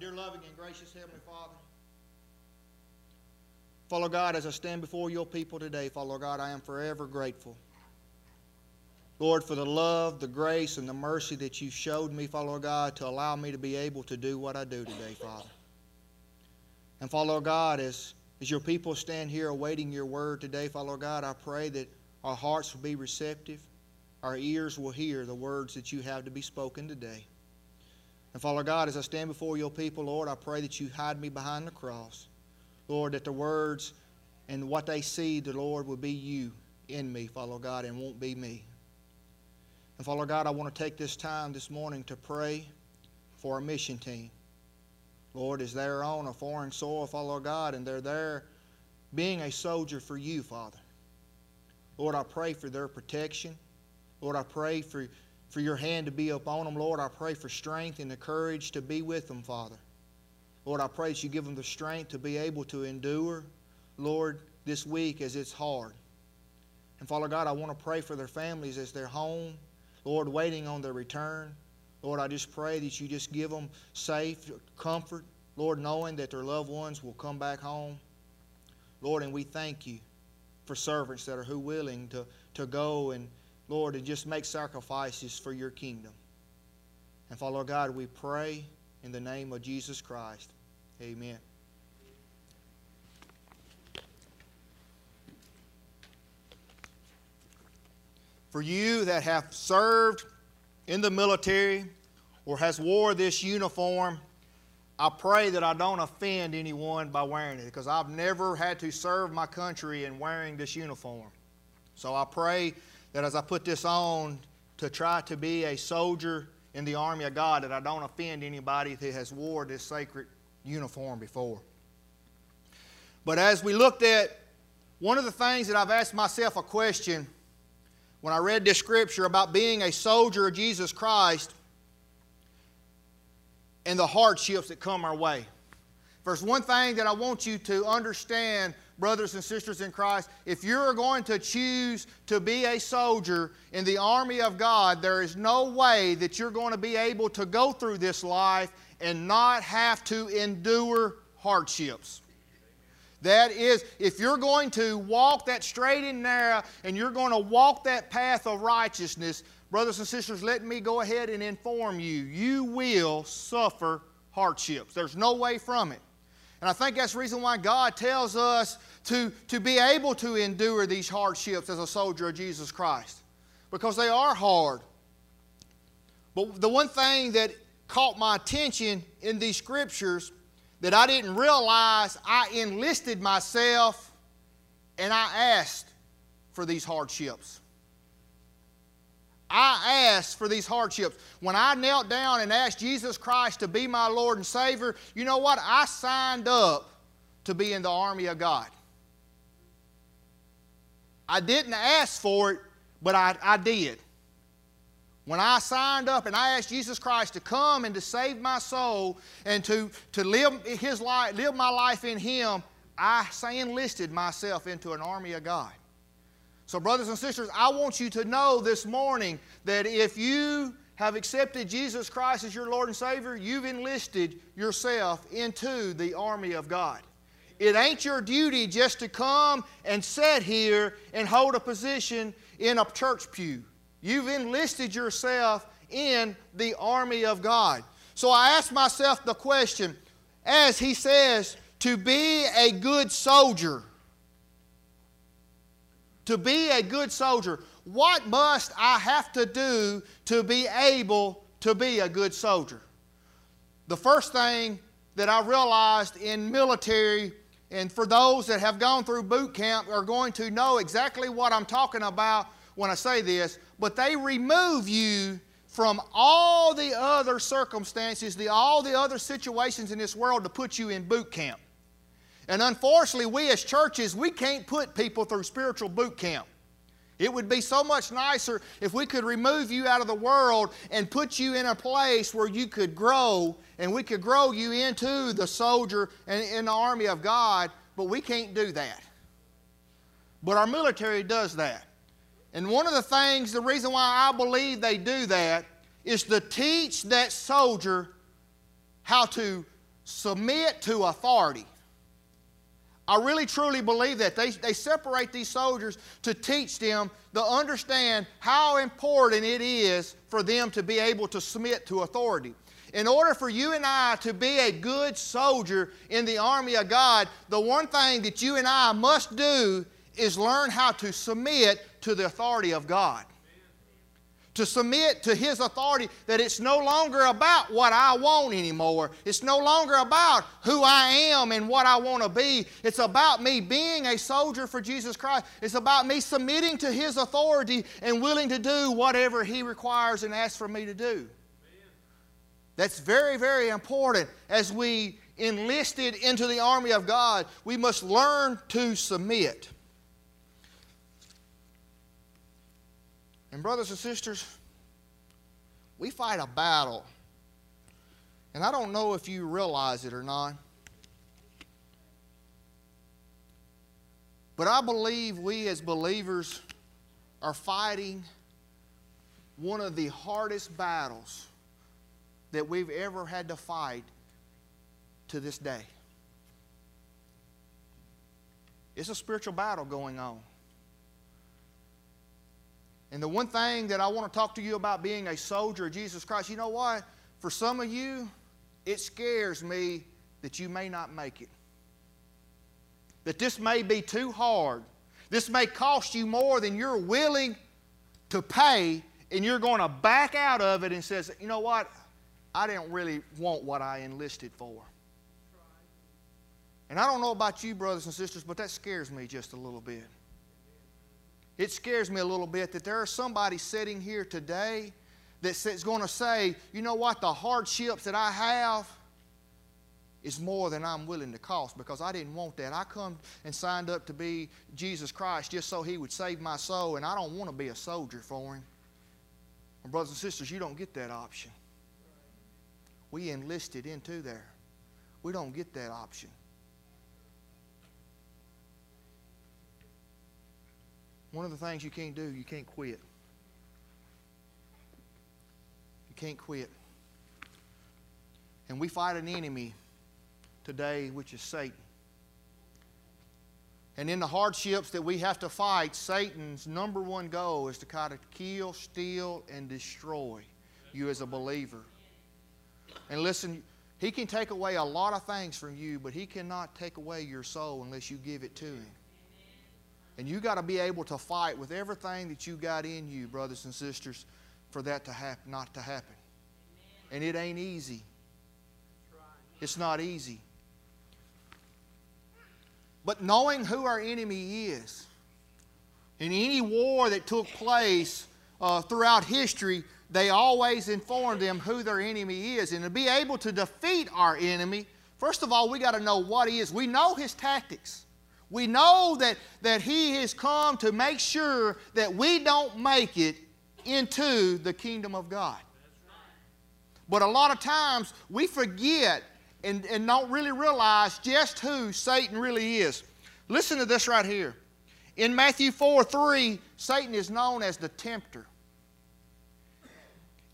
dear loving and gracious Heavenly Father, Father God, as I stand before your people today, Father God, I am forever grateful. Lord, for the love, the grace, and the mercy that you showed me, Father God, to allow me to be able to do what I do today, Father. And Father God, as, as your people stand here awaiting your word today, Father God, I pray that our hearts will be receptive, our ears will hear the words that you have to be spoken today. And Father God, as I stand before your people, Lord, I pray that you hide me behind the cross. Lord, that the words and what they see, the Lord, will be you in me, Father God, and won't be me. And Father God, I want to take this time this morning to pray for our mission team. Lord, as they're on a foreign soil, Father God, and they're there being a soldier for you, Father. Lord, I pray for their protection. Lord, I pray for, for your hand to be upon them. Lord, I pray for strength and the courage to be with them, Father. Lord, I pray that you give them the strength to be able to endure, Lord, this week as it's hard. And Father God, I want to pray for their families as they're home, Lord, waiting on their return. Lord, I just pray that you just give them safe comfort, Lord, knowing that their loved ones will come back home. Lord, and we thank you for servants that are who willing to, to go and, Lord, and just make sacrifices for your kingdom. And Father God, we pray in the name of Jesus Christ. Amen. For you that have served in the military or has wore this uniform, I pray that I don't offend anyone by wearing it because I've never had to serve my country in wearing this uniform. So I pray that as I put this on to try to be a soldier in the army of God that I don't offend anybody that has wore this sacred uniform before. But as we looked at one of the things that I've asked myself a question when I read this scripture about being a soldier of Jesus Christ and the hardships that come our way. There's one thing that I want you to understand brothers and sisters in Christ, if you're going to choose to be a soldier in the army of God, there is no way that you're going to be able to go through this life and not have to endure hardships. That is, if you're going to walk that straight and narrow and you're going to walk that path of righteousness, brothers and sisters, let me go ahead and inform you, you will suffer hardships. There's no way from it. And I think that's the reason why God tells us to, to be able to endure these hardships as a soldier of Jesus Christ because they are hard. But the one thing that caught my attention in these scriptures that I didn't realize I enlisted myself and I asked for these hardships. I asked for these hardships. When I knelt down and asked Jesus Christ to be my Lord and Savior, you know what? I signed up to be in the army of God. I didn't ask for it, but I, I did. When I signed up and I asked Jesus Christ to come and to save my soul and to, to live, his life, live my life in Him, I enlisted myself into an army of God. So, brothers and sisters, I want you to know this morning that if you have accepted Jesus Christ as your Lord and Savior, you've enlisted yourself into the army of God. It ain't your duty just to come and sit here and hold a position in a church pew. You've enlisted yourself in the army of God. So I ask myself the question as he says, to be a good soldier, to be a good soldier, what must I have to do to be able to be a good soldier? The first thing that I realized in military, and for those that have gone through boot camp are going to know exactly what I'm talking about when I say this, but they remove you from all the other circumstances, the, all the other situations in this world to put you in boot camp. And unfortunately, we as churches, we can't put people through spiritual boot camp. It would be so much nicer if we could remove you out of the world and put you in a place where you could grow and we could grow you into the soldier and in the army of God, but we can't do that. But our military does that. And one of the things, the reason why I believe they do that is to teach that soldier how to submit to authority. I really truly believe that. They, they separate these soldiers to teach them to understand how important it is for them to be able to submit to authority. In order for you and I to be a good soldier in the army of God, the one thing that you and I must do is learn how to submit to the authority of God to submit to His authority, that it's no longer about what I want anymore. It's no longer about who I am and what I want to be. It's about me being a soldier for Jesus Christ. It's about me submitting to His authority and willing to do whatever He requires and asks for me to do. That's very, very important as we enlisted into the army of God. We must learn to submit. And, brothers and sisters, we fight a battle. And I don't know if you realize it or not. But I believe we as believers are fighting one of the hardest battles that we've ever had to fight to this day. It's a spiritual battle going on. And the one thing that I want to talk to you about being a soldier of Jesus Christ, you know what? For some of you, it scares me that you may not make it. That this may be too hard. This may cost you more than you're willing to pay, and you're going to back out of it and says, you know what? I didn't really want what I enlisted for. And I don't know about you, brothers and sisters, but that scares me just a little bit it scares me a little bit that there is somebody sitting here today that's going to say, you know what, the hardships that I have is more than I'm willing to cost because I didn't want that. I come and signed up to be Jesus Christ just so he would save my soul, and I don't want to be a soldier for him. And brothers and sisters, you don't get that option. We enlisted into there. We don't get that option. One of the things you can't do, you can't quit. You can't quit. And we fight an enemy today, which is Satan. And in the hardships that we have to fight, Satan's number one goal is to kind of kill, steal, and destroy you as a believer. And listen, he can take away a lot of things from you, but he cannot take away your soul unless you give it to him. And you got to be able to fight with everything that you got in you, brothers and sisters, for that to happen, not to happen. And it ain't easy. It's not easy. But knowing who our enemy is, in any war that took place uh, throughout history, they always informed them who their enemy is. And to be able to defeat our enemy, first of all, we got to know what he is. We know his tactics. We know that, that He has come to make sure that we don't make it into the kingdom of God. But a lot of times we forget and, and don't really realize just who Satan really is. Listen to this right here. In Matthew 4 3, Satan is known as the tempter.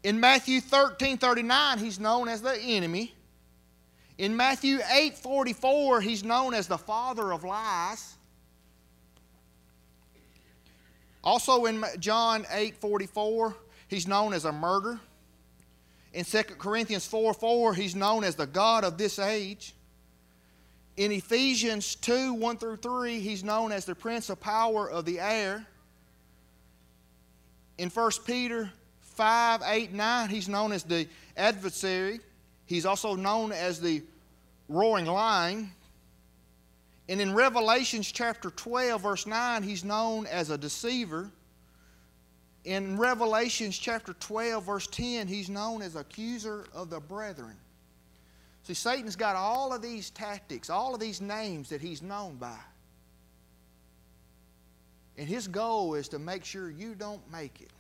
In Matthew 13 39, he's known as the enemy. In Matthew 8 44, he's known as the father of lies. Also in John 8 44, he's known as a murderer. In 2 Corinthians 4 4, he's known as the God of this age. In Ephesians 2 1 through 3, he's known as the Prince of Power of the air. In 1 Peter 5 8 9, he's known as the adversary. He's also known as the roaring lion. And in Revelations chapter 12, verse 9, he's known as a deceiver. In Revelations chapter 12, verse 10, he's known as accuser of the brethren. See, Satan's got all of these tactics, all of these names that he's known by. And his goal is to make sure you don't make it.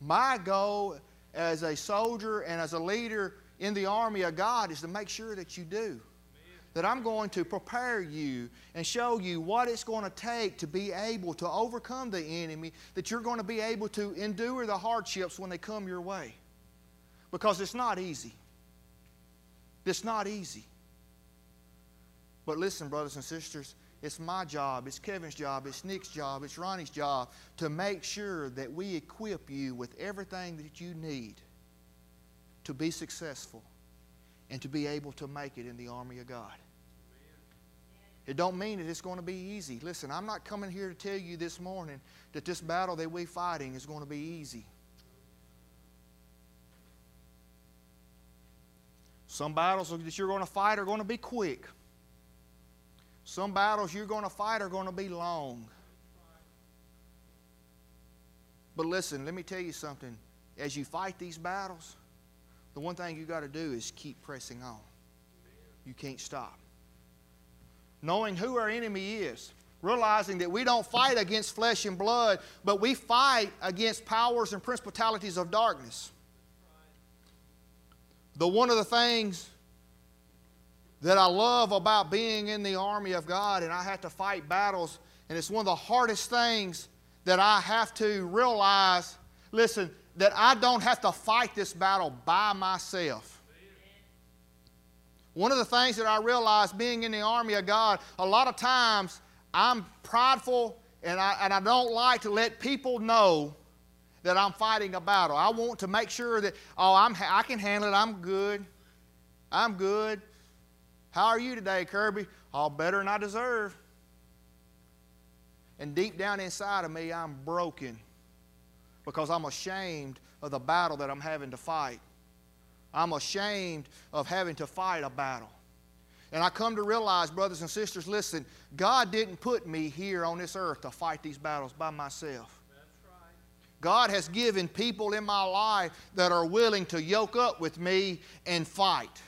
My goal as a soldier and as a leader in the army of God is to make sure that you do. That I'm going to prepare you and show you what it's going to take to be able to overcome the enemy, that you're going to be able to endure the hardships when they come your way. Because it's not easy. It's not easy. But listen, brothers and sisters, it's my job, it's Kevin's job, it's Nick's job, it's Ronnie's job to make sure that we equip you with everything that you need to be successful and to be able to make it in the army of God. It don't mean that it's going to be easy. Listen, I'm not coming here to tell you this morning that this battle that we're fighting is going to be easy. Some battles that you're going to fight are going to be quick. Some battles you're going to fight are going to be long. But listen, let me tell you something. As you fight these battles, the one thing you got to do is keep pressing on. You can't stop. Knowing who our enemy is, realizing that we don't fight against flesh and blood, but we fight against powers and principalities of darkness. The one of the things that I love about being in the army of God and I have to fight battles, and it's one of the hardest things that I have to realize listen, that I don't have to fight this battle by myself. One of the things that I realize being in the army of God, a lot of times I'm prideful and I, and I don't like to let people know that I'm fighting a battle. I want to make sure that, oh, I'm, I can handle it. I'm good. I'm good. How are you today, Kirby? All better than I deserve. And deep down inside of me, I'm broken because I'm ashamed of the battle that I'm having to fight. I'm ashamed of having to fight a battle. And I come to realize, brothers and sisters, listen, God didn't put me here on this earth to fight these battles by myself. God has given people in my life that are willing to yoke up with me and fight.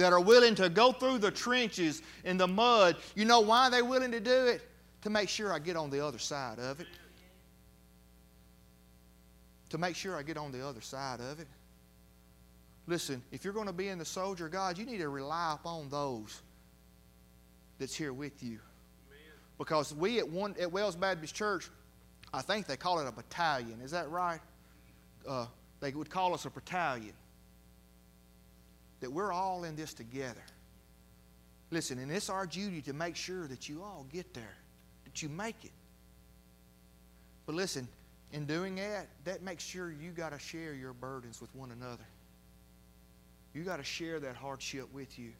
That are willing to go through the trenches in the mud. You know why they're willing to do it? To make sure I get on the other side of it to make sure I get on the other side of it. Listen, if you're going to be in the soldier of God, you need to rely upon those that's here with you. Because we at one at Wells Baptist Church, I think they call it a battalion. Is that right? Uh, they would call us a battalion. That we're all in this together. Listen, and it's our duty to make sure that you all get there, that you make it. But listen, in doing that, that makes sure you got to share your burdens with one another. You got to share that hardship with you.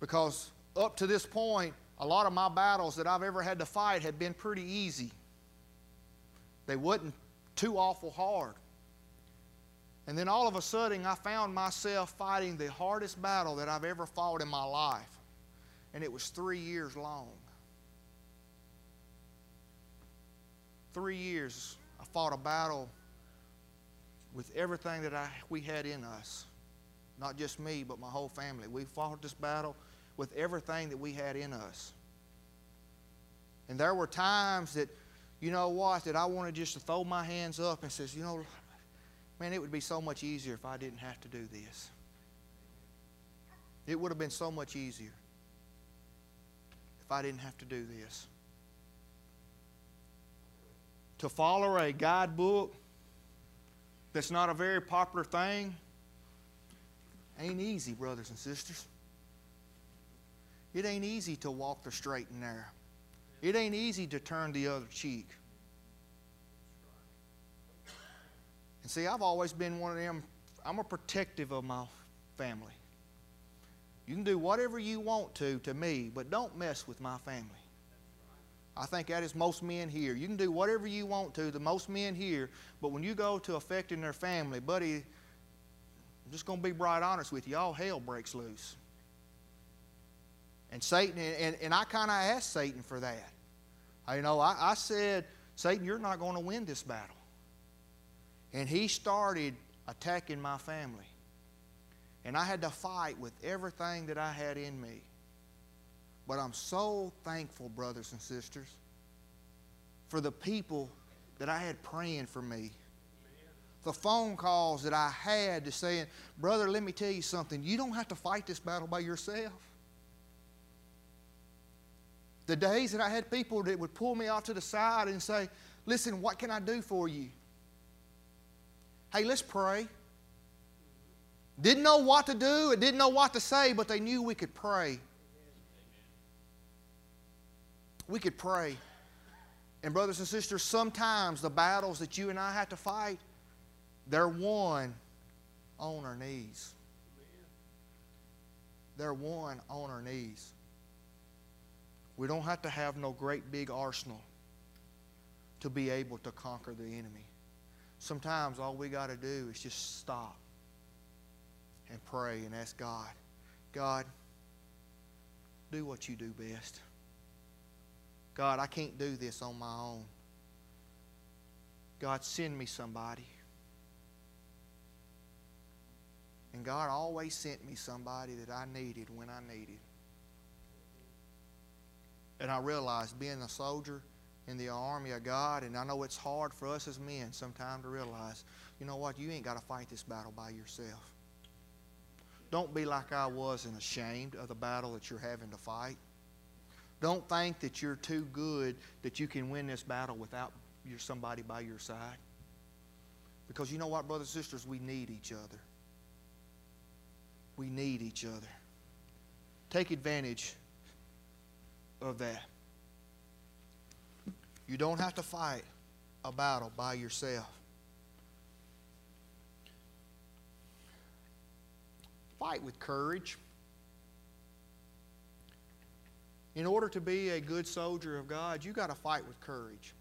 Because up to this point, a lot of my battles that I've ever had to fight had been pretty easy. They wasn't too awful hard. And then all of a sudden, I found myself fighting the hardest battle that I've ever fought in my life. And it was three years long. three years, I fought a battle with everything that I, we had in us. Not just me, but my whole family. We fought this battle with everything that we had in us. And there were times that, you know what, that I wanted just to throw my hands up and says, you know, man, it would be so much easier if I didn't have to do this. It would have been so much easier if I didn't have to do this to follow a guidebook that's not a very popular thing ain't easy, brothers and sisters. It ain't easy to walk the straight and narrow. It ain't easy to turn the other cheek. And see, I've always been one of them, I'm a protective of my family. You can do whatever you want to to me, but don't mess with my family. I think that is most men here. You can do whatever you want to, the most men here, but when you go to affecting their family, buddy, I'm just going to be bright honest with you, all hell breaks loose. And Satan, and, and I kind of asked Satan for that. You know, I, I said, Satan, you're not going to win this battle. And he started attacking my family. And I had to fight with everything that I had in me. But I'm so thankful, brothers and sisters, for the people that I had praying for me. The phone calls that I had to saying, Brother, let me tell you something. You don't have to fight this battle by yourself. The days that I had people that would pull me off to the side and say, Listen, what can I do for you? Hey, let's pray. Didn't know what to do and didn't know what to say, but they knew we could pray. We could pray. And, brothers and sisters, sometimes the battles that you and I have to fight, they're won on our knees. They're won on our knees. We don't have to have no great big arsenal to be able to conquer the enemy. Sometimes all we got to do is just stop and pray and ask God, God, do what you do best. God, I can't do this on my own. God, send me somebody. And God always sent me somebody that I needed when I needed. And I realized being a soldier in the army of God, and I know it's hard for us as men sometimes to realize, you know what, you ain't got to fight this battle by yourself. Don't be like I was and ashamed of the battle that you're having to fight. Don't think that you're too good that you can win this battle without your somebody by your side. Because you know what, brothers and sisters, we need each other. We need each other. Take advantage of that. You don't have to fight a battle by yourself. Fight with courage. In order to be a good soldier of God, you got to fight with courage.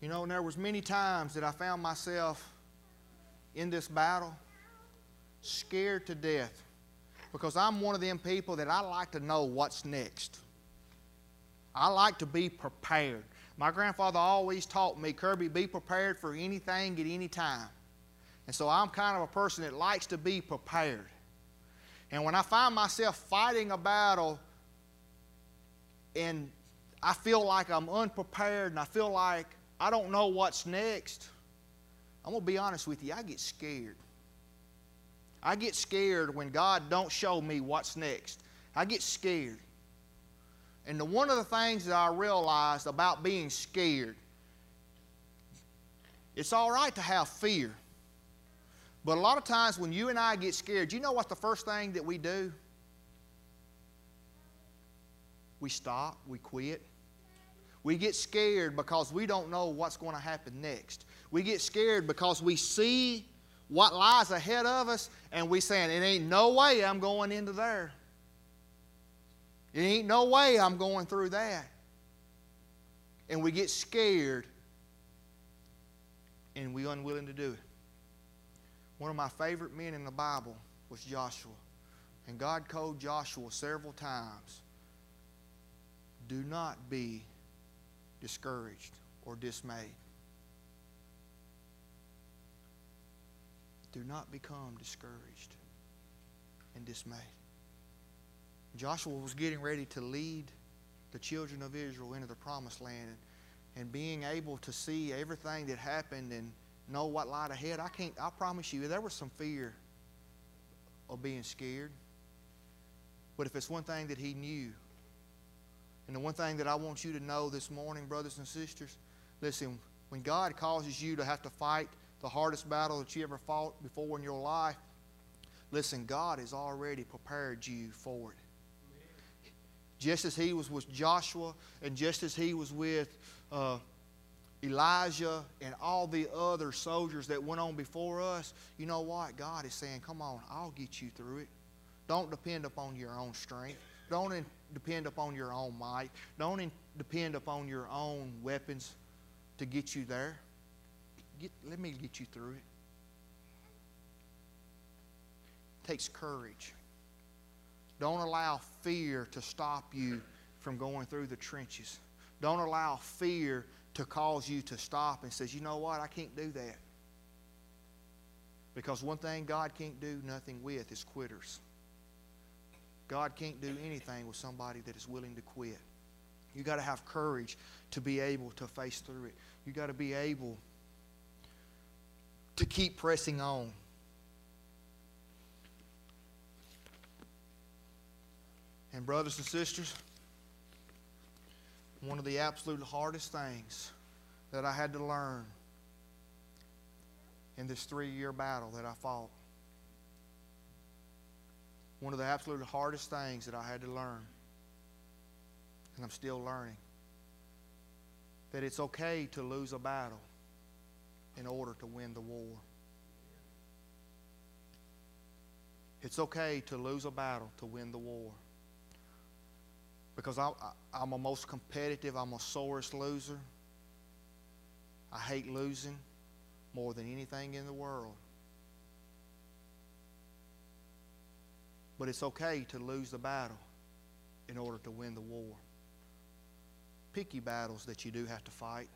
You know, and there was many times that I found myself in this battle scared to death because I'm one of them people that I like to know what's next. I like to be prepared. My grandfather always taught me, Kirby, be prepared for anything at any time. And so I'm kind of a person that likes to be prepared. And when I find myself fighting a battle and I feel like I'm unprepared and I feel like I don't know what's next, I'm going to be honest with you, I get scared. I get scared when God don't show me what's next. I get scared. And the, one of the things that I realized about being scared, it's all right to have fear. But a lot of times when you and I get scared, you know what the first thing that we do? We stop, we quit. We get scared because we don't know what's going to happen next. We get scared because we see what lies ahead of us and we saying, it ain't no way I'm going into there. It ain't no way I'm going through that. And we get scared and we unwilling to do it. One of my favorite men in the Bible was Joshua. And God told Joshua several times, do not be discouraged or dismayed. Do not become discouraged and dismayed. Joshua was getting ready to lead the children of Israel into the promised land and, and being able to see everything that happened and know what lied ahead. I can't I promise you there was some fear of being scared. But if it's one thing that he knew, and the one thing that I want you to know this morning, brothers and sisters, listen, when God causes you to have to fight the hardest battle that you ever fought before in your life, listen, God has already prepared you for it. Just as he was with Joshua and just as he was with uh, Elijah and all the other soldiers that went on before us, you know what? God is saying, come on, I'll get you through it. Don't depend upon your own strength. Don't depend upon your own might. Don't depend upon your own weapons to get you there. Get, let me get you through it. it takes courage. Don't allow fear to stop you from going through the trenches. Don't allow fear to cause you to stop and says, you know what, I can't do that. Because one thing God can't do nothing with is quitters. God can't do anything with somebody that is willing to quit. You got to have courage to be able to face through it. You got to be able to keep pressing on. And, brothers and sisters, one of the absolute hardest things that I had to learn in this three year battle that I fought One of the absolute hardest things that I had to learn, and I'm still learning, that it's okay to lose a battle in order to win the war. It's okay to lose a battle to win the war. Because I, I, I'm a most competitive, I'm a sorest loser. I hate losing more than anything in the world. But it's okay to lose the battle in order to win the war. Picky battles that you do have to fight.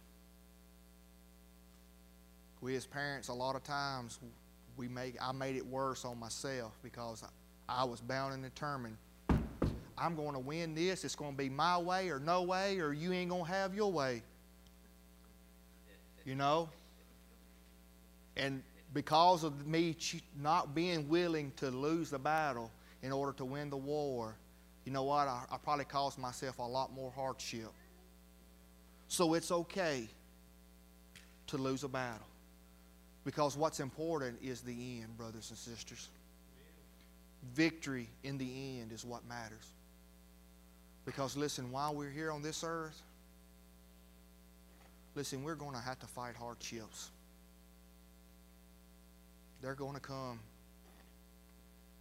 We as parents, a lot of times, we make I made it worse on myself because I, I was bound and determined. I'm going to win this. It's going to be my way or no way, or you ain't going to have your way. You know? And because of me not being willing to lose the battle in order to win the war, you know what? I, I probably caused myself a lot more hardship. So it's okay to lose a battle. Because what's important is the end, brothers and sisters. Victory in the end is what matters. Because listen, while we're here on this earth, listen, we're going to have to fight hardships. They're going to come.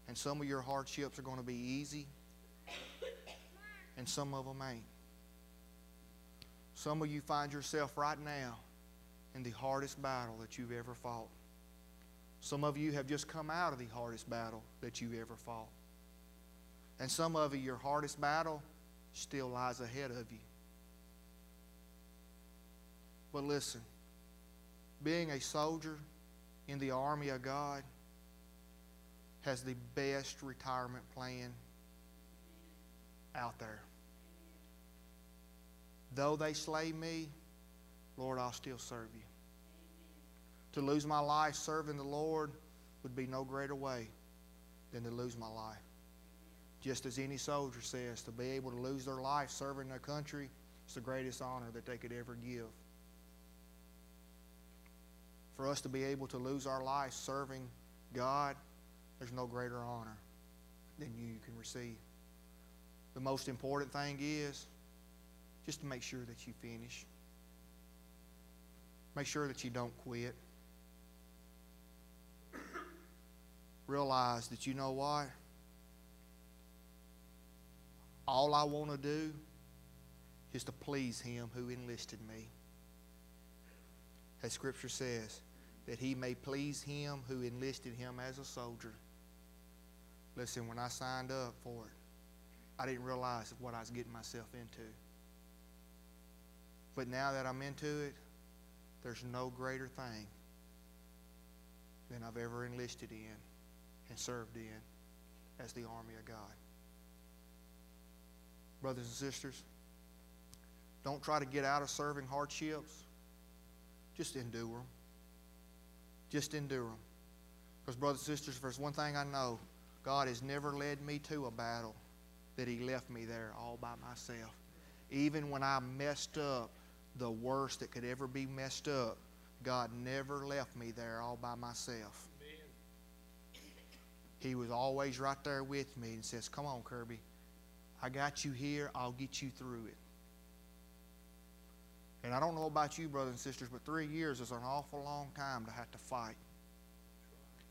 And some of your hardships are going to be easy, and some of them ain't. Some of you find yourself right now in the hardest battle that you've ever fought. Some of you have just come out of the hardest battle that you ever fought. And some of you, your hardest battle still lies ahead of you. But listen, being a soldier in the army of God has the best retirement plan out there. Though they slay me, Lord, I'll still serve you. To lose my life serving the Lord would be no greater way than to lose my life. Just as any soldier says, to be able to lose their life serving their country is the greatest honor that they could ever give. For us to be able to lose our life serving God, there's no greater honor than you can receive. The most important thing is just to make sure that you finish. Make sure that you don't quit. Realize that you know what? All I want to do is to please Him who enlisted me. As Scripture says, that he may please him who enlisted him as a soldier. Listen, when I signed up for it, I didn't realize what I was getting myself into. But now that I'm into it, there's no greater thing than I've ever enlisted in and served in as the army of God. Brothers and sisters, don't try to get out of serving hardships. Just endure them. Just endure them. Because, brothers and sisters, if there's one thing I know, God has never led me to a battle that He left me there all by myself. Even when I messed up the worst that could ever be messed up, God never left me there all by myself. He was always right there with me and says, Come on, Kirby. I got you here. I'll get you through it. And I don't know about you, brothers and sisters, but three years is an awful long time to have to fight.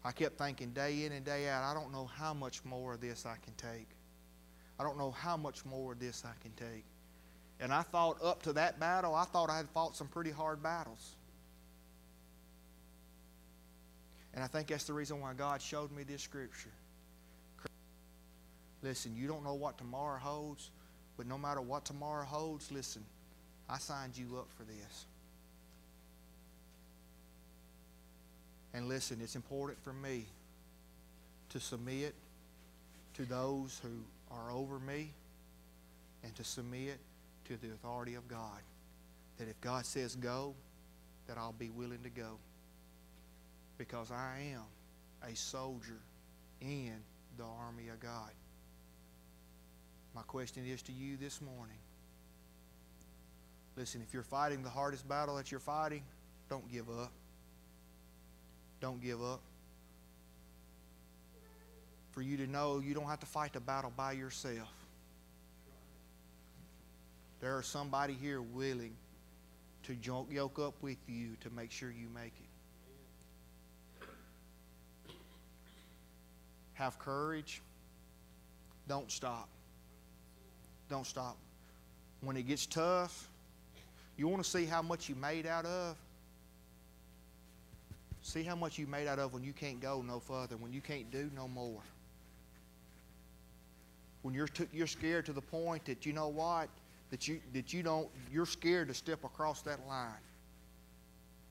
I kept thinking day in and day out, I don't know how much more of this I can take. I don't know how much more of this I can take. And I thought up to that battle, I thought I had fought some pretty hard battles. And I think that's the reason why God showed me this scripture. Listen, you don't know what tomorrow holds, but no matter what tomorrow holds, listen, I signed you up for this. And listen, it's important for me to submit to those who are over me and to submit to the authority of God. That if God says go, that I'll be willing to go. Because I am a soldier in the army of God. My question is to you this morning Listen, if you're fighting the hardest battle that you're fighting, don't give up. Don't give up. for you to know you don't have to fight the battle by yourself. There is somebody here willing to yoke up with you to make sure you make it. Have courage. Don't stop. Don't stop. When it gets tough, you want to see how much you made out of? See how much you made out of when you can't go no further, when you can't do no more. When you're, you're scared to the point that you know what? That you, that you don't, you're scared to step across that line.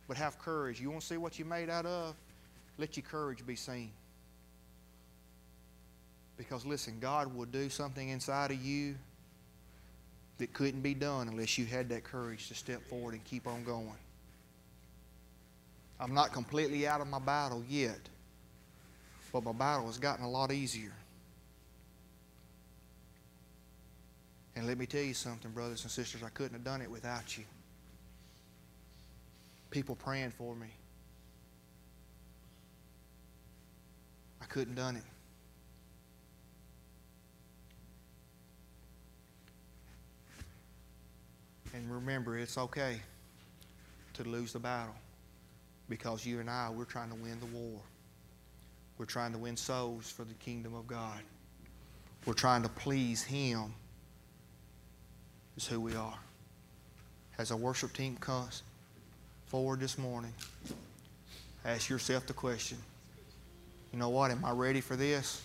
But have courage. You want to see what you made out of? Let your courage be seen. Because listen, God will do something inside of you that couldn't be done unless you had that courage to step forward and keep on going. I'm not completely out of my battle yet, but my battle has gotten a lot easier. And let me tell you something, brothers and sisters, I couldn't have done it without you. People praying for me. I couldn't done it. And remember, it's okay to lose the battle because you and I, we're trying to win the war. We're trying to win souls for the kingdom of God. We're trying to please Him, is who we are. As our worship team comes forward this morning, ask yourself the question you know what? Am I ready for this?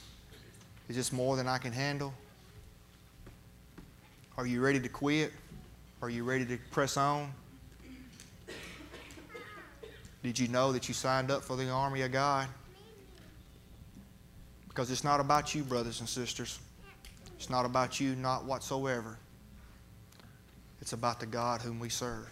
Is this more than I can handle? Are you ready to quit? Are you ready to press on? Did you know that you signed up for the army of God? Because it's not about you, brothers and sisters. It's not about you, not whatsoever. It's about the God whom we serve.